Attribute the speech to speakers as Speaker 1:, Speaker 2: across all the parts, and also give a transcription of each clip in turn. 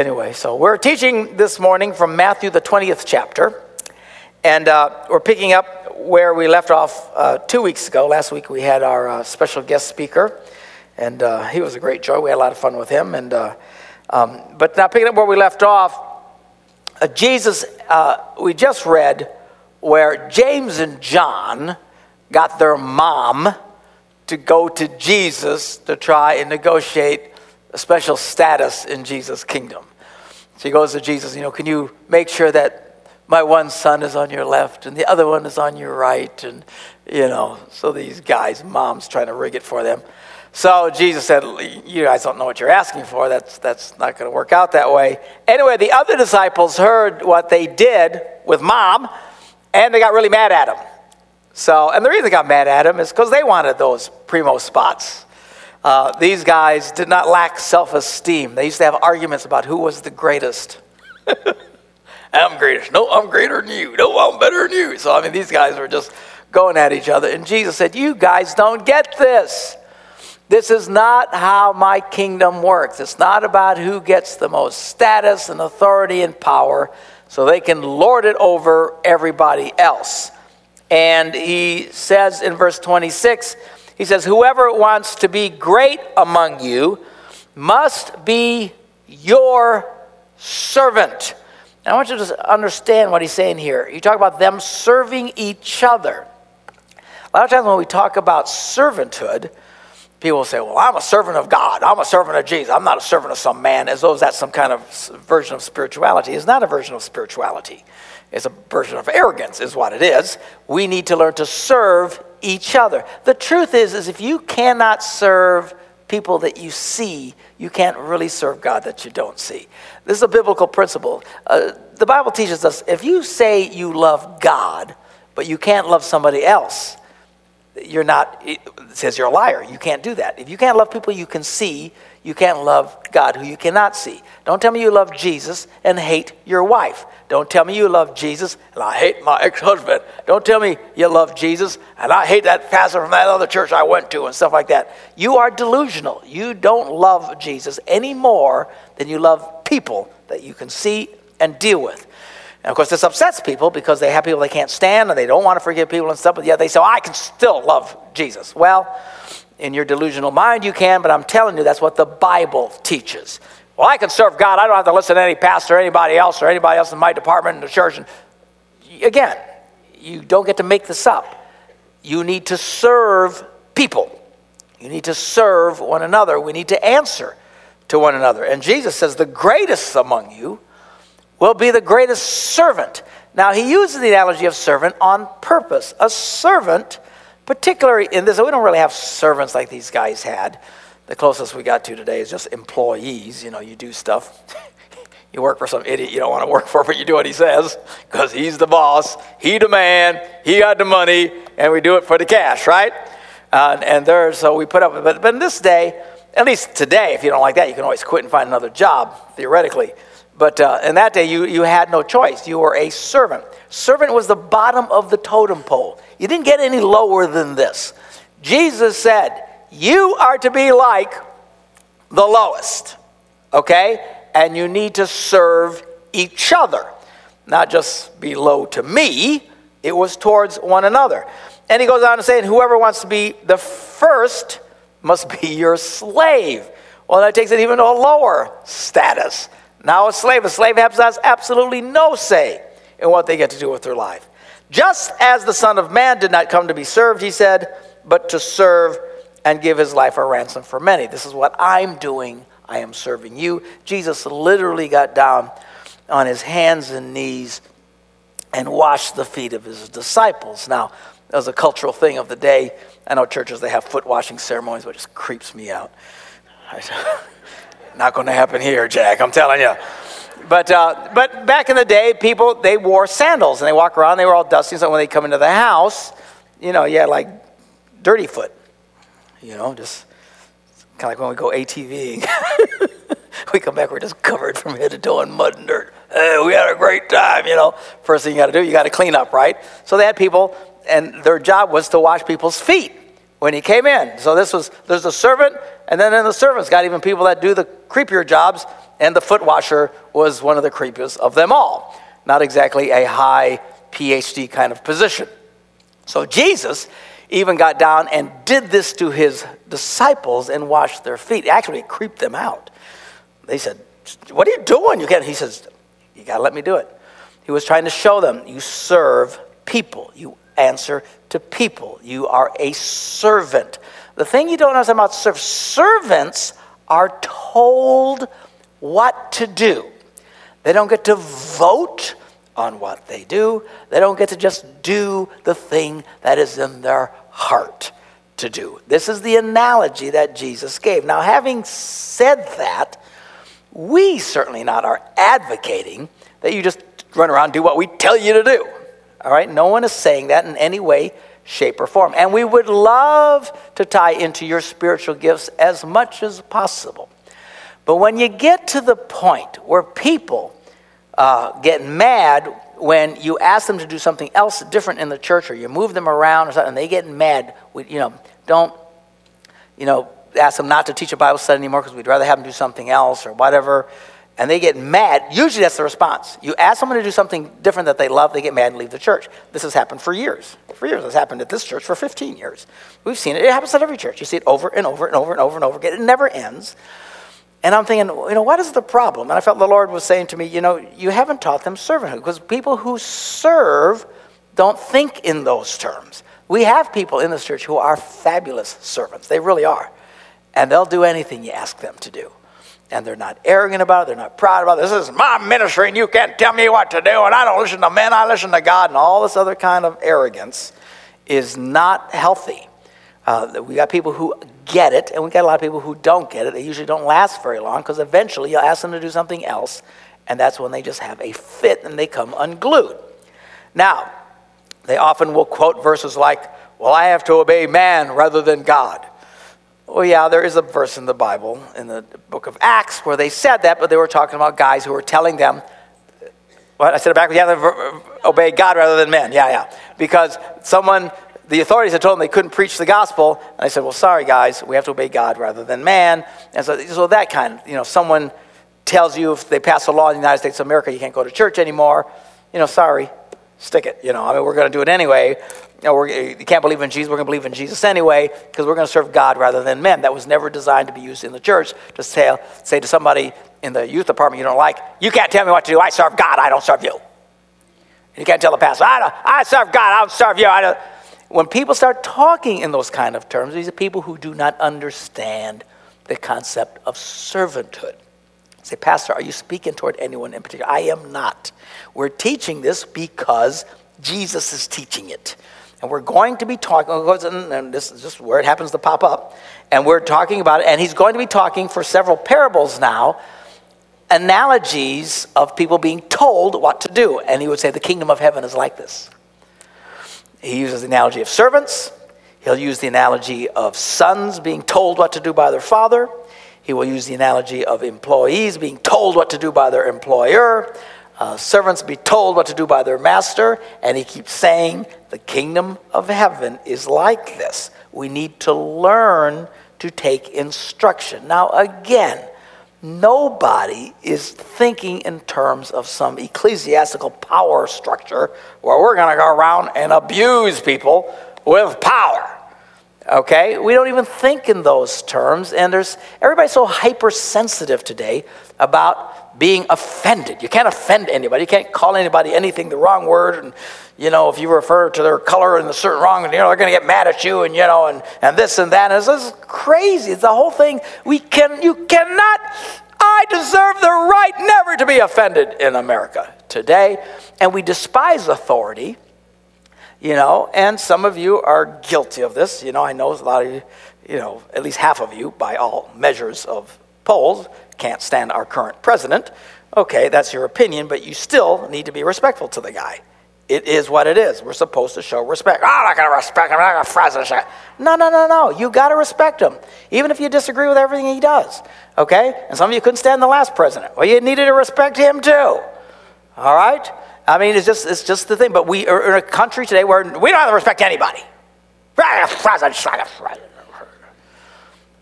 Speaker 1: Anyway, so we're teaching this morning from Matthew, the 20th chapter. And uh, we're picking up where we left off uh, two weeks ago. Last week we had our uh, special guest speaker, and uh, he was a great joy. We had a lot of fun with him. And, uh, um, but now picking up where we left off, uh, Jesus, we just read where James and John got their mom to go to Jesus to try and negotiate a special status in Jesus' kingdom. So he goes to Jesus, you know, can you make sure that my one son is on your left and the other one is on your right? And, you know, so these guys, mom's trying to rig it for them. So Jesus said, You guys don't know what you're asking for. That's, that's not going to work out that way. Anyway, the other disciples heard what they did with mom and they got really mad at him. So, and the reason they got mad at him is because they wanted those primo spots. Uh, these guys did not lack self esteem. They used to have arguments about who was the greatest. I'm greatest. No, I'm greater than you. No, I'm better than you. So, I mean, these guys were just going at each other. And Jesus said, You guys don't get this. This is not how my kingdom works. It's not about who gets the most status and authority and power so they can lord it over everybody else. And he says in verse 26, he says, Whoever wants to be great among you must be your servant. And I want you to understand what he's saying here. You talk about them serving each other. A lot of times when we talk about servanthood, people say, Well, I'm a servant of God. I'm a servant of Jesus. I'm not a servant of some man, as though that's some kind of version of spirituality. It's not a version of spirituality, it's a version of arrogance, is what it is. We need to learn to serve each other. The truth is, is if you cannot serve people that you see, you can't really serve God that you don't see. This is a biblical principle. Uh, the Bible teaches us if you say you love God, but you can't love somebody else, you're not, it says you're a liar. You can't do that. If you can't love people you can see, you can't love God who you cannot see. Don't tell me you love Jesus and hate your wife. Don't tell me you love Jesus and I hate my ex husband. Don't tell me you love Jesus and I hate that pastor from that other church I went to and stuff like that. You are delusional. You don't love Jesus any more than you love people that you can see and deal with. And of course, this upsets people because they have people they can't stand and they don't want to forgive people and stuff, but yet they say, oh, I can still love Jesus. Well, in your delusional mind, you can, but I'm telling you, that's what the Bible teaches. Well, I can serve God. I don't have to listen to any pastor or anybody else or anybody else in my department in the church. And again, you don't get to make this up. You need to serve people. You need to serve one another. We need to answer to one another. And Jesus says, The greatest among you will be the greatest servant. Now, he uses the analogy of servant on purpose. A servant, particularly in this, we don't really have servants like these guys had. The closest we got to today is just employees. You know, you do stuff. you work for some idiot you don't want to work for, but you do what he says because he's the boss, he the man, he got the money, and we do it for the cash, right? Uh, and there, so we put up with it. But in this day, at least today, if you don't like that, you can always quit and find another job, theoretically. But uh, in that day, you, you had no choice. You were a servant. Servant was the bottom of the totem pole. You didn't get any lower than this. Jesus said, You are to be like the lowest, okay? And you need to serve each other, not just be low to me, it was towards one another. And he goes on to say, whoever wants to be the first must be your slave. Well, that takes it even to a lower status. Now, a slave, a slave has absolutely no say in what they get to do with their life. Just as the Son of Man did not come to be served, he said, but to serve and give his life a ransom for many. This is what I'm doing. I am serving you. Jesus literally got down on his hands and knees and washed the feet of his disciples. Now, that was a cultural thing of the day. I know churches, they have foot washing ceremonies, but it just creeps me out. Not going to happen here, Jack, I'm telling you. But, uh, but back in the day, people, they wore sandals and they walk around, they were all dusty. So when they come into the house, you know, yeah, like dirty foot. You know, just kind of like when we go ATVing. we come back, we're just covered from head to toe in mud and dirt. Hey, we had a great time, you know. First thing you got to do, you got to clean up, right? So they had people, and their job was to wash people's feet when he came in. So this was, there's a servant And then in the servants, got even people that do the creepier jobs, and the foot washer was one of the creepiest of them all. Not exactly a high PhD kind of position. So Jesus even got down and did this to his disciples and washed their feet. Actually, creeped them out. They said, What are you doing? You can't. He says, You got to let me do it. He was trying to show them you serve people, you answer to people, you are a servant. The thing you don't understand about serv- servants are told what to do. They don't get to vote on what they do. They don't get to just do the thing that is in their heart to do. This is the analogy that Jesus gave. Now, having said that, we certainly not are advocating that you just run around do what we tell you to do. All right? No one is saying that in any way, shape, or form. And we would love to tie into your spiritual gifts as much as possible. But when you get to the point where people uh, get mad when you ask them to do something else different in the church or you move them around or something, and they get mad, we, you know, don't, you know, ask them not to teach a Bible study anymore because we'd rather have them do something else or whatever. And they get mad. Usually that's the response. You ask someone to do something different that they love, they get mad and leave the church. This has happened for years. For years. It's happened at this church for 15 years. We've seen it. It happens at every church. You see it over and over and over and over and over again. It never ends. And I'm thinking, you know, what is the problem? And I felt the Lord was saying to me, you know, you haven't taught them servanthood because people who serve don't think in those terms. We have people in this church who are fabulous servants. They really are. And they'll do anything you ask them to do. And they're not arrogant about it, they're not proud about it. This is my ministry and you can't tell me what to do. And I don't listen to men, I listen to God. And all this other kind of arrogance is not healthy. Uh, we got people who get it, and we got a lot of people who don't get it. They usually don't last very long because eventually you'll ask them to do something else, and that's when they just have a fit and they come unglued. Now, they often will quote verses like, Well, I have to obey man rather than God. Well, yeah, there is a verse in the Bible, in the book of Acts, where they said that, but they were talking about guys who were telling them, what? I said it back, you have to obey God rather than men. Yeah, yeah. Because someone the authorities had told them they couldn't preach the gospel. And I said, well, sorry, guys, we have to obey God rather than man. And so, so that kind, you know, someone tells you if they pass a law in the United States of America, you can't go to church anymore. You know, sorry, stick it. You know, I mean, we're going to do it anyway. You, know, can't believe in Jesus. We're going to believe in Jesus anyway because we're going to serve God rather than men. That was never designed to be used in the church to say, say to somebody in the youth department you don't like, you can't tell me what to do. I serve God. I don't serve you. You can't tell the pastor, I, I serve God. I don't serve you. Don't when people start talking in those kind of terms, these are people who do not understand the concept of servanthood. say, Pastor, are you speaking toward anyone in particular? I am not. We're teaching this because Jesus is teaching it. And we're going to be talking, oh, and this is just where it happens to pop up, and we're talking about it, and he's going to be talking for several parables now, analogies of people being told what to do. And he would say, The kingdom of heaven is like this. He uses the analogy of servants. He'll use the analogy of sons being told what to do by their father. He will use the analogy of employees being told what to do by their employer. Uh, servants be told what to do by their master. And he keeps saying, the kingdom of heaven is like this. We need to learn to take instruction. Now, again, Nobody is thinking in terms of some ecclesiastical power structure where we're going to go around and abuse people with power. Okay? We don't even think in those terms. And there's everybody's so hypersensitive today about being offended. You can't offend anybody. You can't call anybody anything the wrong word. And, you know, if you refer to their color in a certain wrong, you know, they're going to get mad at you and, you know, and, and this and that. And it's, crazy. It's the whole thing. We can, you cannot, I deserve the right never to be offended in America today. And we despise authority, you know, and some of you are guilty of this. You know, I know a lot of you, you know, at least half of you, by all measures of polls, can't stand our current president. Okay, that's your opinion, but you still need to be respectful to the guy. It is what it is. We're supposed to show respect. Oh, I'm not going to respect him. I'm not going to president. No, no, no, no. You got to respect him, even if you disagree with everything he does. Okay? And some of you couldn't stand the last president. Well, you needed to respect him too. All right? I mean, it's just it's just the thing. But we are in a country today where we don't have to respect anybody.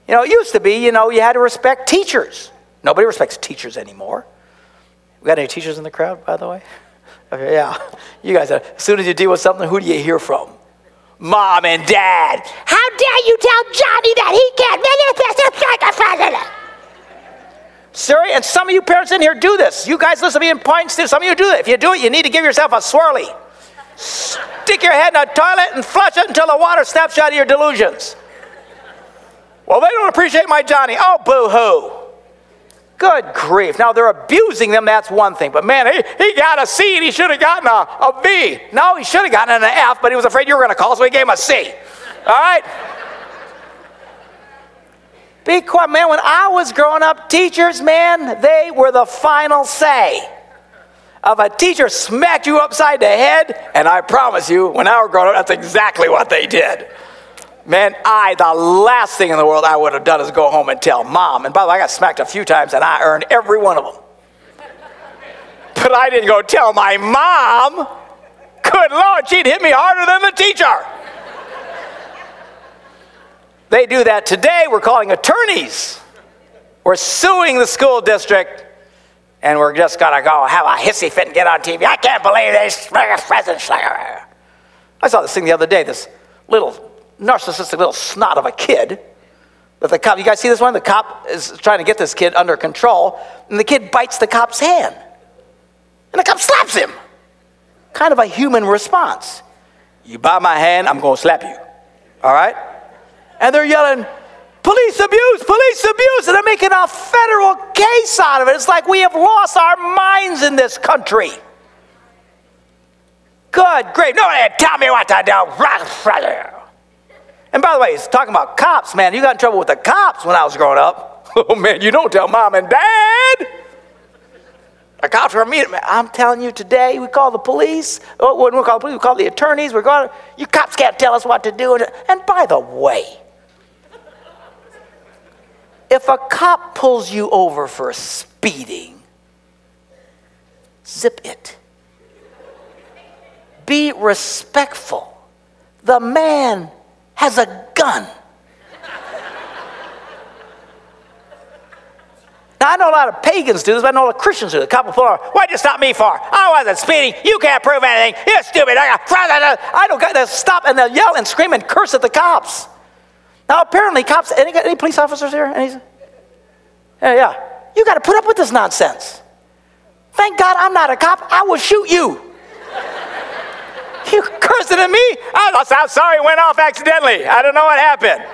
Speaker 1: You know, it used to be, you know, you had to respect teachers. Nobody respects teachers anymore. We got any teachers in the crowd, by the way? Okay, yeah. You guys, uh, as soon as you deal with something, who do you hear from? Mom and dad. How dare you tell Johnny that he can't manifest a president? Sir, and some of you parents in here do this. You guys listen to me in points too. Some of you do it. If you do it, you need to give yourself a swirly. Stick your head in a toilet and flush it until the water snaps you out of your delusions. Well, they don't appreciate my Johnny. Oh, boo hoo. Good grief. Now they're abusing them, that's one thing. But man, he, he got a C and he should have gotten a, a B. No, he should have gotten an F, but he was afraid you were going to call, so he gave him a C. All right? Be quiet, man. When I was growing up, teachers, man, they were the final say. If a teacher smacked you upside the head, and I promise you, when I was growing up, that's exactly what they did. Man, I, the last thing in the world I would have done is go home and tell mom. And by the way, I got smacked a few times and I earned every one of them. But I didn't go tell my mom. Good Lord, she'd hit me harder than the teacher. They do that today. We're calling attorneys. We're suing the school district, and we're just gonna go have a hissy fit and get on TV. I can't believe this president. I saw this thing the other day. This little narcissistic little snot of a kid. But the cop, you guys see this one? The cop is trying to get this kid under control, and the kid bites the cop's hand. And the cop slaps him. Kind of a human response. You bite my hand, I'm to slap you. All right? And they're yelling, police abuse, police abuse, and they're making a federal case out of it. It's like we have lost our minds in this country. Good, great. Nobody eh, tell me what to do. And by the way, he's talking about cops, man. You got in trouble with the cops when I was growing up. Oh, man, you don't tell mom and dad. The cops are immediate. I'm telling you today, we call the police. Oh, we call the police, we call the attorneys. We're going. You cops can't tell us what to do. And by the way, if a cop pulls you over for speeding, zip it. Be respectful. The man has a gun. Now, I know a lot of pagans do this, but I know a lot of Christians do this. A couple pull over. What'd you stop me for? I wasn't speeding. You can't prove anything. You're stupid. I, got, I don't got to stop and they'll yell and scream and curse at the cops. Now, apparently, cops, any, any police officers here? Any, yeah, yeah. You got to put up with this nonsense. Thank God I'm not a cop. I will shoot you. You cursing at me? I'm sorry it went off accidentally. I don't know what happened.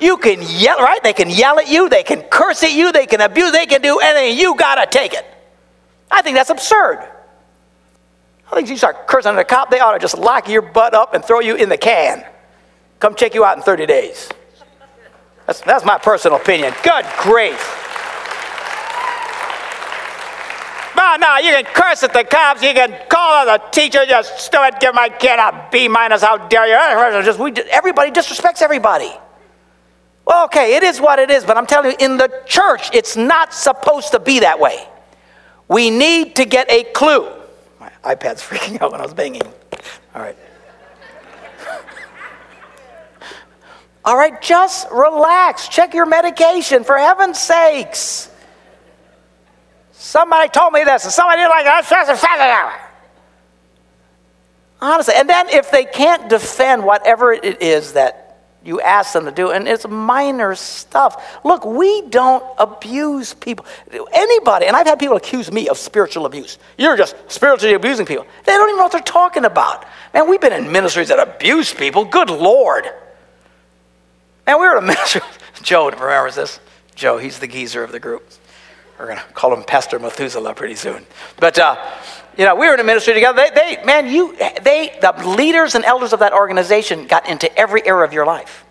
Speaker 1: You can yell, right? They can yell at you, they can curse at you, they can abuse, they can do anything. You gotta take it. I think that's absurd. I think you start cursing at a cop, they ought to just lock your butt up and throw you in the can. Come check you out in 30 days. That's, that's my personal opinion. Good grief. No, no, you can curse at the cops, you can call on the teacher, just stupid, give my kid a B minus, how dare you. Just, we, everybody disrespects everybody. Well, okay, it is what it is, but I'm telling you, in the church, it's not supposed to be that way. We need to get a clue. My iPad's freaking out when I was banging. All right. All right, just relax. Check your medication, for heaven's sakes. Somebody told me this, and somebody didn't like that. Honestly, and then if they can't defend whatever it is that you ask them to do, and it's minor stuff. Look, we don't abuse people. Anybody, and I've had people accuse me of spiritual abuse. You're just spiritually abusing people. They don't even know what they're talking about. Man, we've been in ministries that abuse people. Good Lord. And we were in a ministry. Joe remembers this. Joe, he's the geezer of the group. We're going to call him Pastor Methuselah pretty soon. But, uh, you know, we were in a ministry together. They, they, man, you, they, the leaders and elders of that organization got into every area of your life.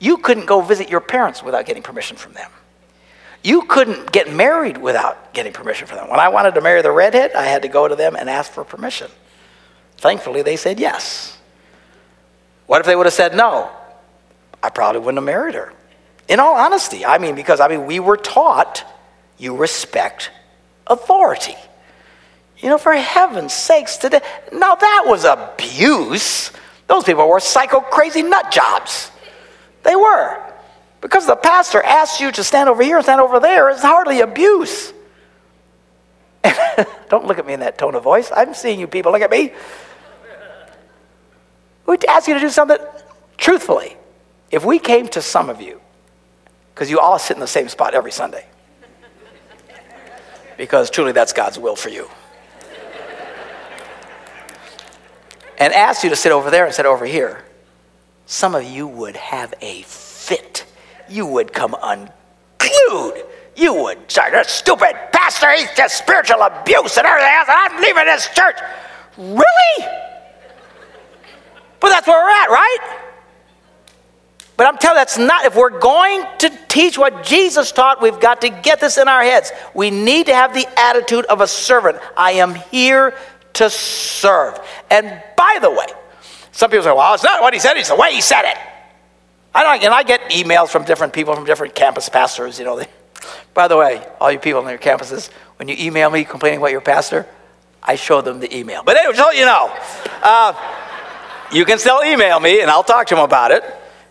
Speaker 1: You couldn't go visit your parents without getting permission from them. You couldn't get married without getting permission from them. When I wanted to marry the redhead, I had to go to them and ask for permission. Thankfully, they said yes. What if they would have said no? I probably wouldn't have married her. In all honesty, I mean, because I mean, we were taught you respect authority. You know, for heaven's sakes, today. Now that was abuse. Those people were psycho crazy nut jobs. They were. Because the pastor asked you to stand over here and stand over there is hardly abuse. Don't look at me in that tone of voice. I'm seeing you people. Look at me. We ask you to do something truthfully. If we came to some of you, because you all sit in the same spot every Sunday, because truly that's God's will for you, and asked you to sit over there and sit over here, some of you would have a fit. You would come unglued. You would say, this stupid pastor, he's just spiritual abuse and everything else, and I'm leaving this church. Really? But that's where we're at, right? But I'm telling you, that's not, if we're going to teach what Jesus taught, we've got to get this in our heads. We need to have the attitude of a servant. I am here to serve. And by the way, some people say, well, it's not what he said, it's the way he said it. I and I get emails from different people from different campus pastors, you know. They, by the way, all you people on your campuses, when you email me complaining about your pastor, I show them the email. But anyway, just so you know, uh, you can still email me and I'll talk to them about it.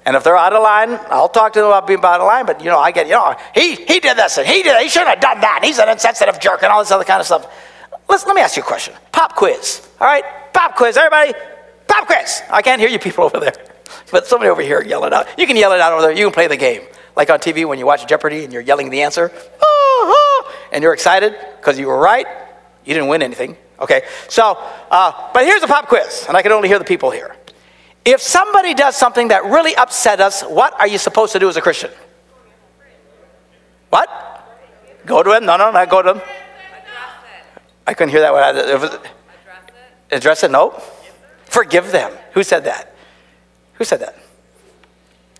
Speaker 1: And if they're out of line, I'll talk to them about being out of line. But you know, I get, you know, he he did this and he did he shouldn't have done that. He's an insensitive jerk and all this other kind of stuff. Listen, let me ask you a question. Pop quiz. All right? Pop quiz, everybody. Pop quiz. I can't hear you people over there. But somebody over here yelling out. You can yell it out over there. You can play the game. Like on TV when you watch Jeopardy and you're yelling the answer. Oh, and you're excited because you were right. You didn't win anything. Okay. So, uh, but here's a pop quiz. And I can only hear the people here. If somebody does something that really upset us, what are you supposed to do as a Christian? What? Go to him? No, no, not go to him. I couldn't hear that one. Address it. Address it? No. Forgive them. Who said that? Who said that?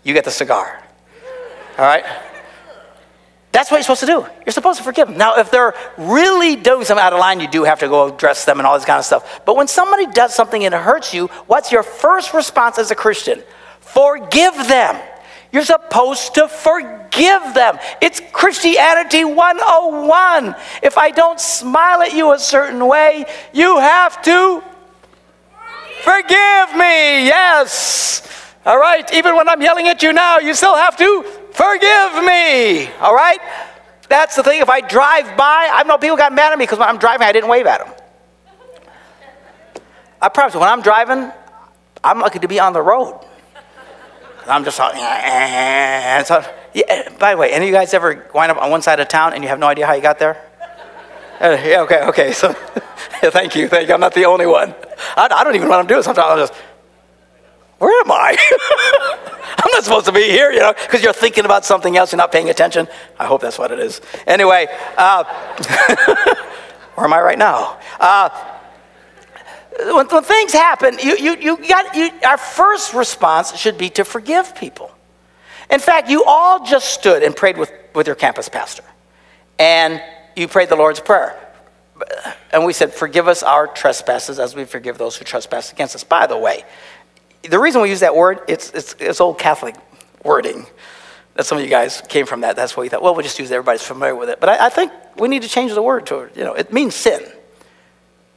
Speaker 1: You get the cigar. All right? That's what you're supposed to do. You're supposed to forgive them. Now, if they're really doing something out of line, you do have to go address them and all this kind of stuff. But when somebody does something and it hurts you, what's your first response as a Christian? Forgive them. You're supposed to forgive them. It's Christianity 101. If I don't smile at you a certain way, you have to forgive me. Yes. All right. Even when I'm yelling at you now, you still have to forgive me. All right? That's the thing. If I drive by, I know people got mad at me because when I'm driving, I didn't wave at them. I promise you, when I'm driving, I'm lucky to be on the road. I'm just like, and so, yeah, by the way, any of you guys ever wind up on one side of town and you have no idea how you got there? Uh, yeah, okay, okay. So, thank you, thank you. I'm not the only one. I, I don't even know what I'm doing sometimes. I'm just, where am I? I'm not supposed to be here, you know, because you're thinking about something else, you're not paying attention. I hope that's what it is. Anyway, uh, where am I right now? Uh, when, when, things happen, you, you, you got, you, our first response should be to forgive people. In fact, you all just stood and prayed with, with your campus pastor, and you prayed the Lord's Prayer. And we said, Forgive us our trespasses as we forgive those who trespass against us. By the way, the reason we use that word, it's, it's, it's old Catholic wording. That some of you guys came from that. That's why you thought, well, we'll just use it. Everybody's familiar with it. But I, I think we need to change the word to, you know, it means sin.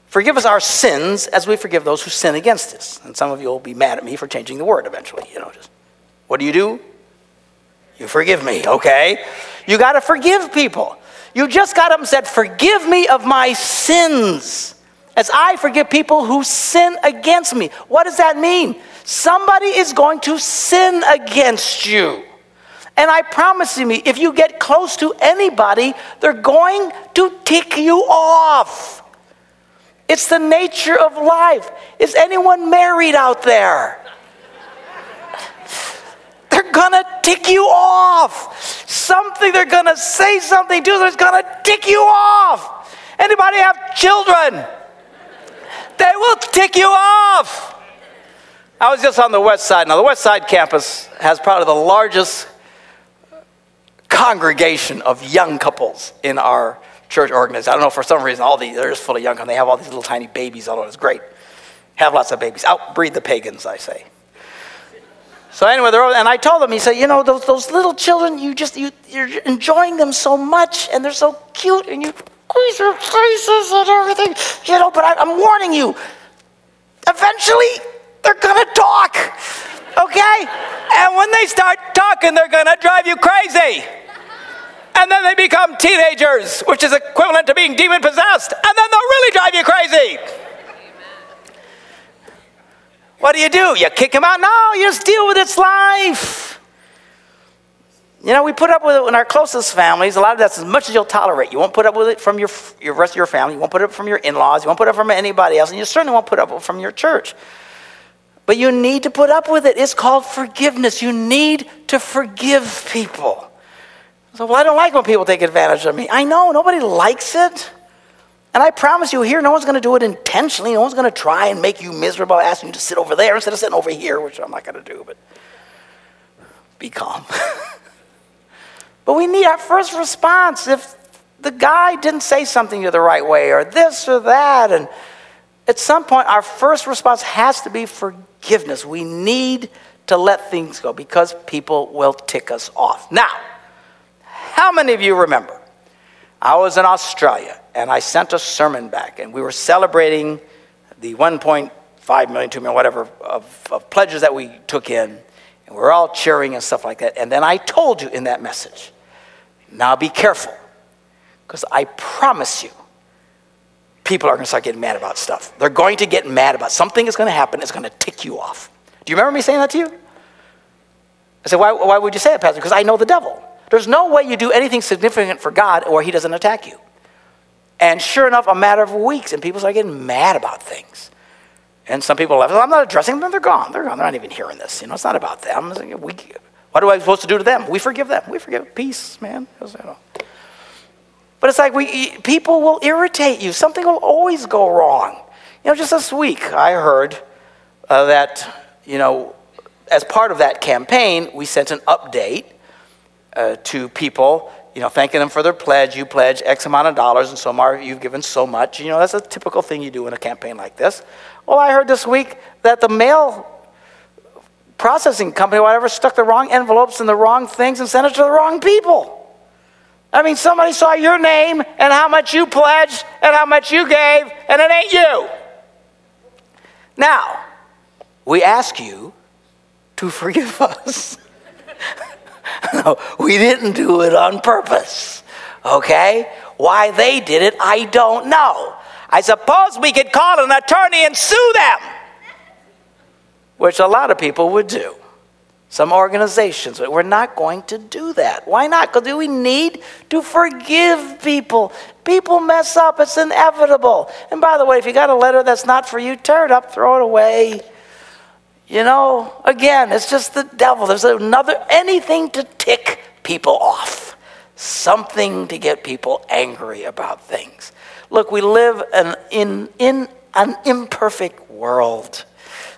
Speaker 1: Forgive us our sins as we forgive those who sin against us. And some of you will be mad at me for changing the word eventually. You know, just what do you do? You forgive me, okay? You got to forgive people. You just got up and said, Forgive me of my sins as I forgive people who sin against me. What does that mean? Somebody is going to sin against you. And I promise you, if you get close to anybody, they're going to tick you off. It's the nature of life. Is anyone married out there? They're gonna tick you off. Something they're gonna say something to that's gonna tick you off. Anybody have children? They will tick you off. I was just on the west side. Now, the west side campus has probably the largest congregation of young couples in our church organization. I don't know, for some reason, all these, they're just full of young couples. They have all these little tiny babies, although it's great. Have lots of babies. Outbreed the pagans, I say. So anyway, they're, and I told them, he said, you know, those, those little children, you just, you, you're enjoying them so much, and they're so cute, and you squeeze their faces and everything, you know, but I, I'm warning you, eventually, they're gonna talk. Okay? And when they start talking, they're to drive you crazy. And then they become teenagers, which is equivalent to being demon possessed. And then they'll really drive you crazy. What do you do? You kick him out? No, you just deal with its life. You know, we put up with it in our closest families. A lot of that's as much as you'll tolerate. You won't put up with it from your, your rest of your family. You won't put it up from your in laws. You won't put it up from anybody else. And you certainly won't put up with it from your church. But you need to put up with it. It's called forgiveness. You need to forgive people. So, well, I don't like when people take advantage of me. I know, nobody likes it. And I promise you here, no one's going to do it intentionally. No one's going to try and make you miserable, asking you to sit over there instead of sitting over here, which I'm not going to do, but be calm. but we need our first response. If the guy didn't say something the right way, or this or that, and at some point, our first response has to be forgiveness. We need to let things go because people will tick us off. Now, how many of you remember? I was in Australia and I sent a sermon back, and we were celebrating the 1.5 million, 2 million, whatever, of, of pledges that we took in, and we are all cheering and stuff like that. And then I told you in that message, now be careful, because I promise you, people are going to start getting mad about stuff. They're going to get mad about something is going to happen, it's going to tick you off. Do you remember me saying that to you? I said, why, why would you say it, Pastor? Because I know the devil. There's no way you do anything significant for God or he doesn't attack you. And sure enough, a matter of weeks, and people start getting mad about things. And some people left. I'm not addressing them. They're gone. They're gone. They're not even hearing this. You know, it's not about them. We, what are I supposed to do to them? We forgive them. We forgive. Peace, man. But it's like we people will irritate you. Something will always go wrong. You know, just this week I heard uh, that you know, as part of that campaign, we sent an update uh, to people, you know, thanking them for their pledge. You pledge X amount of dollars, and so far you've given so much. You know, that's a typical thing you do in a campaign like this. Well, I heard this week that the mail processing company, whatever, stuck the wrong envelopes and the wrong things and sent it to the wrong people. I mean, somebody saw your name and how much you pledged and how much you gave, and it ain't you. Now, we ask you to forgive us. we didn't do it on purpose. Okay? Why they did it, I don't know. I suppose we could call an attorney and sue them, which a lot of people would do. Some organizations, but we're not going to do that. Why not? Because we need to forgive people. People mess up, it's inevitable. And by the way, if you got a letter that's not for you, tear it up, throw it away. You know, again, it's just the devil. There's another, anything to tick people off, something to get people angry about things. Look, we live in, in, in an imperfect world.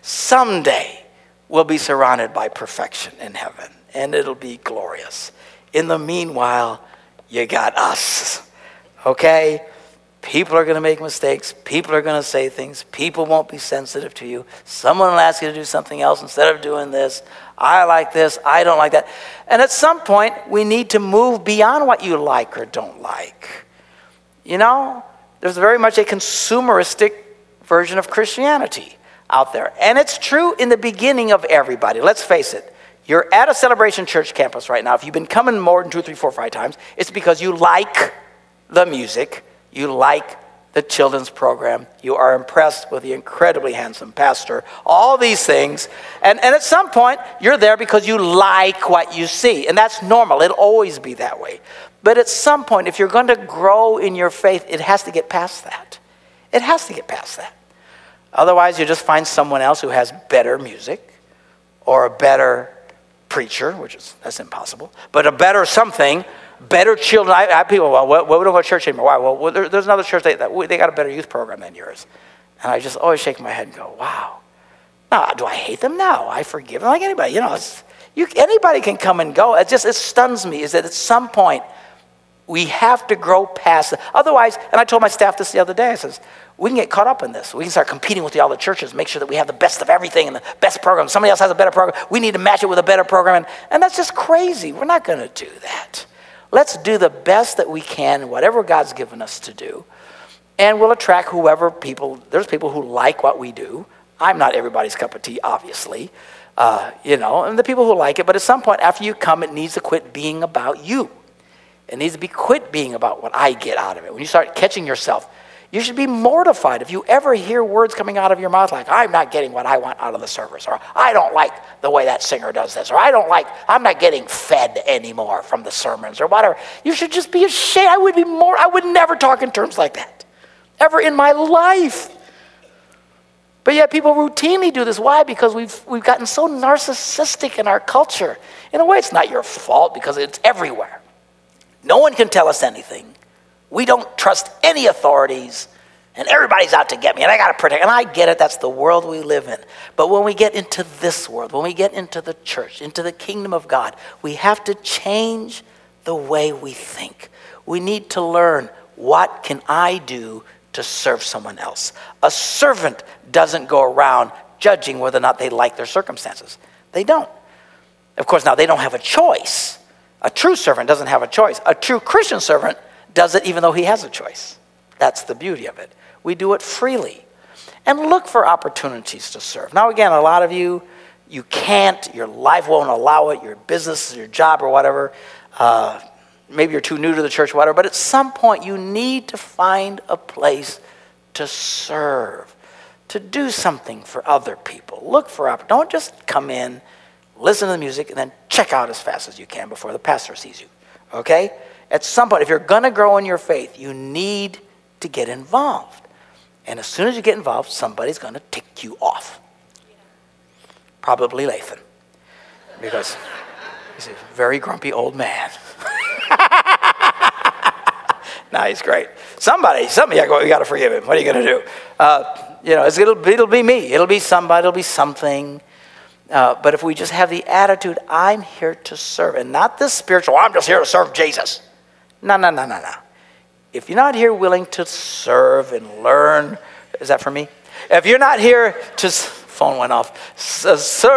Speaker 1: Someday we'll be surrounded by perfection in heaven, and it'll be glorious. In the meanwhile, you got us. Okay? People are going to make mistakes. People are going to say things. People won't be sensitive to you. Someone will ask you to do something else instead of doing this. I like this. I don't like that. And at some point, we need to move beyond what you like or don't like. You know, there's very much a consumeristic version of Christianity out there. And it's true in the beginning of everybody. Let's face it. You're at a celebration church campus right now. If you've been coming more than two, three, four, five times, it's because you like the music you like the children's program. You are impressed with the incredibly handsome pastor. All these things. And, and at some point, you're there because you like what you see. And that's normal. It'll always be that way. But at some point, if you're going to grow in your faith, it has to get past that. It has to get past that. Otherwise, you just find someone else who has better music or a better preacher, which is that's impossible, but a better something better children. I, I have people, well, what, what we don't go to church anymore. Why? Well, there, there's another church, that, they got a better youth program than yours. And I just always shake my head and go, wow. Now, do I hate them? No, I forgive them like anybody. You know, you, anybody can come and go. It just it stuns me is that at some point we have to grow past it. Otherwise, and I told my staff this the other day, I says, we can get caught up in this. We can start competing with the other churches, make sure that we have the best of everything and the best program. Somebody else has a better program. We need to match it with a better program. And, and that's just crazy. We're not going to do that. Let's do the best that we can, whatever God's given us to do. And we'll attract whoever people, there's people who like what we do. I'm not everybody's cup of tea, obviously. Uh, you know, and the people who like it, but at some point after you come, it needs to quit being about you. It needs to be quit being about what I get out of it. When you start catching yourself, you should be mortified if you ever hear words coming out of your mouth like, I'm not getting what I want out of the service, or I don't like the way that singer does this, or I don't like, I'm not getting fed anymore from the sermons, or whatever. You should just be ashamed. I would be more, I would never talk in terms like that, ever in my life. But yet people routinely do this. Why? Because we've, we've gotten so narcissistic in our culture. In a way, it's not your fault because it's everywhere. No one can tell us anything. We don't trust any authorities, and everybody's out to get me, and I got to protect. And I get it, that's the world we live in. But when we get into this world, when we get into the church, into the kingdom of God, we have to change the way we think. We need to learn what can I do to serve someone else. A servant doesn't go around judging whether or not they like their circumstances. They don't. Of course, now they don't have a choice. A true servant doesn't have a choice. A true Christian servant does it even though he has a choice. That's the beauty of it. We do it freely. And look for opportunities to serve. Now, again, a lot of you, you can't, your life won't allow it, your business, your job, or whatever. Uh, maybe you're too new to the church, whatever. But at some point, you need to find a place to serve, to do something for other people. Look for opportunities. Don't just come in, listen to the music, and then check out as fast as you can before the pastor sees you. Okay? At some point, if you're going to grow in your faith, you need to get involved. And as soon as you get involved, somebody's going to tick you off. Probably Lathan, because he's a very grumpy old man. now he's great. Somebody, somebody, you got to forgive him. What are you going to do? Uh, you know, it'll, it'll be me. It'll be somebody. It'll be something. Uh, but if we just have the attitude, I'm here to serve, and not this spiritual, I'm just here to serve Jesus. No, no, no, no, no. If you're not here willing to serve and learn, is that for me? If you're not here to, phone went off. Uh,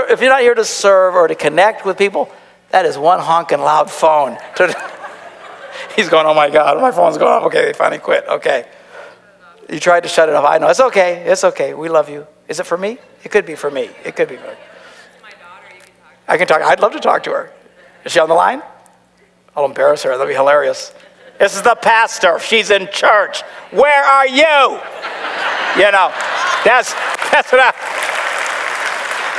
Speaker 1: if you're not here to serve or to connect with people, that is one honking loud phone. He's going, oh my God, my phone's going off. Okay, they finally quit. Okay. You tried to shut it off. I know. It's okay. It's okay. We love you. Is it for me? It could be for me. It could be for me. I can talk. I'd love to talk to her. Is she on the line? I'll embarrass her. That'll be hilarious. This is the pastor. She's in church. Where are you? You know, that's that's what I,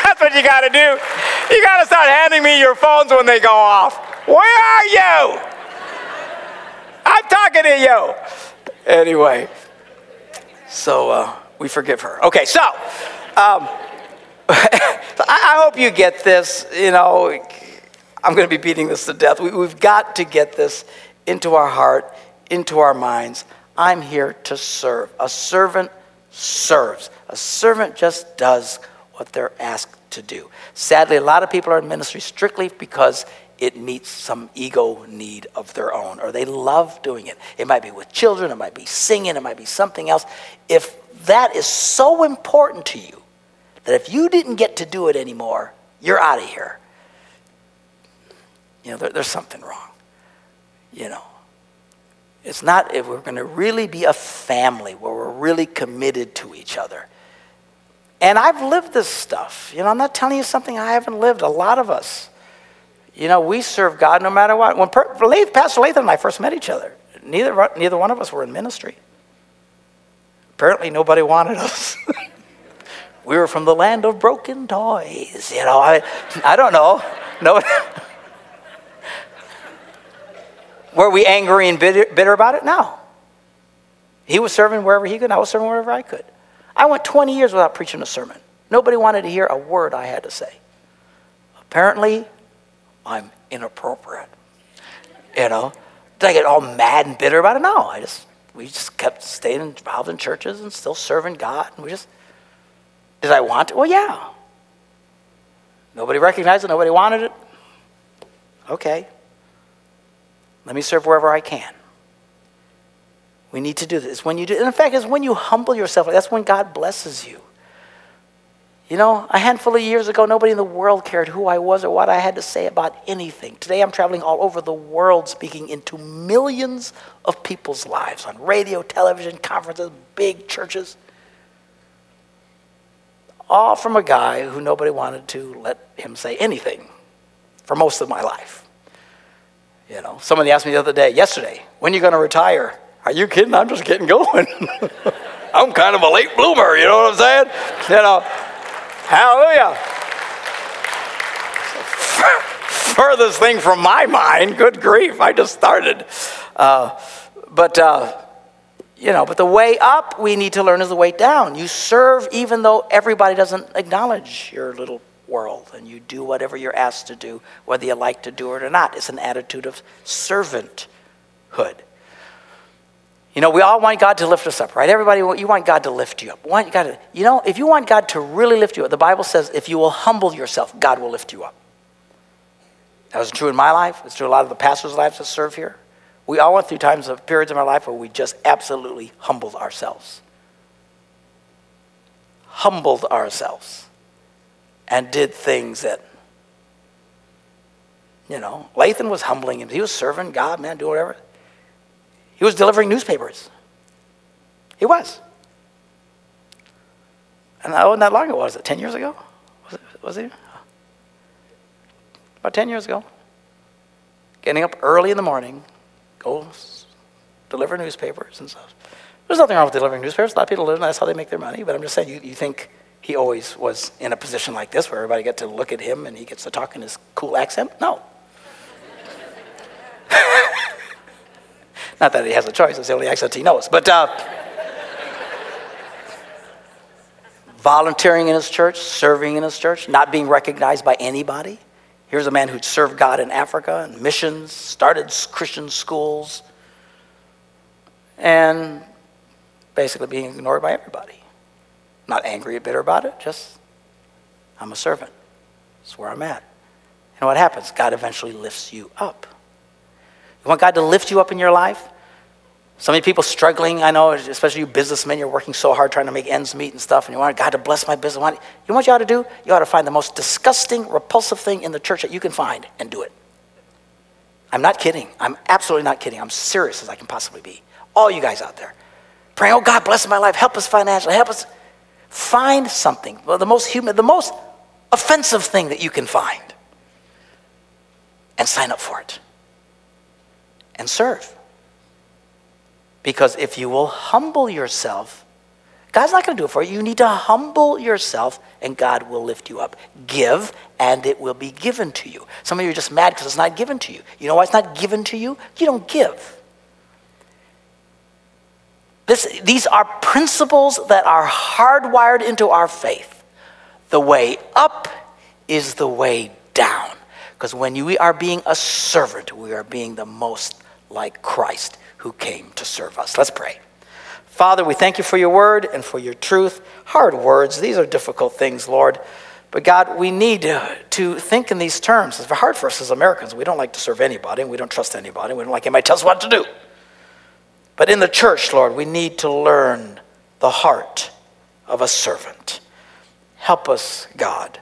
Speaker 1: that's what you got to do. You got to start handing me your phones when they go off. Where are you? I'm talking to you. Anyway, so uh, we forgive her. Okay, so um, I hope you get this. You know, I'm going to be beating this to death. We, we've got to get this into our heart, into our minds. I'm here to serve. A servant serves. A servant just does what they're asked to do. Sadly, a lot of people are in ministry strictly because it meets some ego need of their own, or they love doing it. It might be with children, it might be singing, it might be something else. If that is so important to you that if you didn't get to do it anymore, you're out of here you know, there, there's something wrong. You know, it's not if we're going to really be a family where we're really committed to each other. And I've lived this stuff. You know, I'm not telling you something I haven't lived. A lot of us, you know, we serve God no matter what. When per, Pastor Lathan and I first met each other, neither, neither one of us were in ministry. Apparently, nobody wanted us. we were from the land of broken toys. You know, I, I don't know. No. Were we angry and bitter, bitter about it? No. He was serving wherever he could, I was serving wherever I could. I went 20 years without preaching a sermon. Nobody wanted to hear a word I had to say. Apparently, I'm inappropriate. You know, did I get all mad and bitter about it? No, I just we just kept staying involved in churches and still serving God. And we just I want it? Well, yeah. Nobody recognized it. Nobody wanted it. Okay. Let me serve wherever I can. We need to do this. When you do, and in fact, it's when you humble yourself. That's when God blesses you. You know, a handful of years ago, nobody in the world cared who I was or what I had to say about anything. Today, I'm traveling all over the world speaking into millions of people's lives on radio, television, conferences, big churches. All from a guy who nobody wanted to let him say anything for most of my life. You know, somebody asked me the other day, yesterday, when are you going to retire? Are you kidding? I'm just getting going. I'm kind of a late bloomer, you know what I'm saying? You know, hallelujah. Furthest thing from my mind, good grief, I just started. Uh, but, uh, you know, but the way up we need to learn is the way down. You serve even though everybody doesn't acknowledge your little world, and you do whatever you're asked to do, whether you like to do it or not. It's an attitude of servanthood. You know, we all want God to lift us up, right? Everybody, you want God to lift you up. Want God to, you know, if you want God to really lift you up, the Bible says if you will humble yourself, God will lift you up. That was true in my life. It's true in a lot of the pastors' lives that serve here. We all went through times of periods in our life where we just absolutely humbled ourselves. Humbled ourselves and did things that, you know, Lathan was humbling him. He was serving God, man, doing whatever. He was delivering newspapers. He was. And that wasn't that long ago, was it? 10 years ago? Was it? Was it? About 10 years ago. Getting up early in the morning, go deliver newspapers and stuff. There's nothing wrong with delivering newspapers. A lot of people live, and that's how they make their money. But I'm just saying, you, you think he always was in a position like this where everybody get to look at him and he gets to talk in his cool accent? No. Not that he has a choice, it's the only accent he knows. But uh, volunteering in his church, serving in his church, not being recognized by anybody. Here's a man who'd served God in Africa and missions, started Christian schools, and basically being ignored by everybody. Not angry or bitter about it, just I'm a servant. That's where I'm at. And what happens? God eventually lifts you up. You want God to lift you up in your life? So many people struggling, I know, especially you businessmen, you're working so hard trying to make ends meet and stuff, and you want God to bless my business. You know what you ought to do? You ought to find the most disgusting, repulsive thing in the church that you can find and do it. I'm not kidding. I'm absolutely not kidding. I'm serious as I can possibly be. All you guys out there praying, oh God, bless my life, help us financially, help us. Find something, well, the most human, the most offensive thing that you can find, and sign up for it and serve. Because if you will humble yourself, God's not going to do it for you. You need to humble yourself, and God will lift you up. Give, and it will be given to you. Some of you are just mad because it's not given to you. You know why it's not given to you? You don't give. This, these are principles that are hardwired into our faith. The way up is the way down. Because when we are being a servant, we are being the most like Christ who came to serve us. Let's pray. Father, we thank you for your word and for your truth. Hard words, these are difficult things, Lord. But God, we need to think in these terms. It's hard for us as Americans. We don't like to serve anybody, and we don't trust anybody. We don't like anybody tell us what to do. But in the church, Lord, we need to learn the heart of a servant. Help us, God,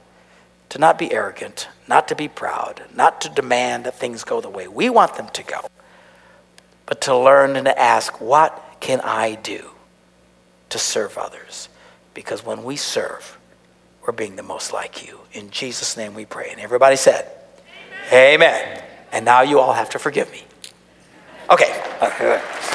Speaker 1: to not be arrogant, not to be proud, not to demand that things go the way we want them to go, but to learn and to ask, what can I do to serve others? Because when we serve, we're being the most like you. In Jesus' name we pray. And everybody said, Amen. Amen. And now you all have to forgive me. Okay.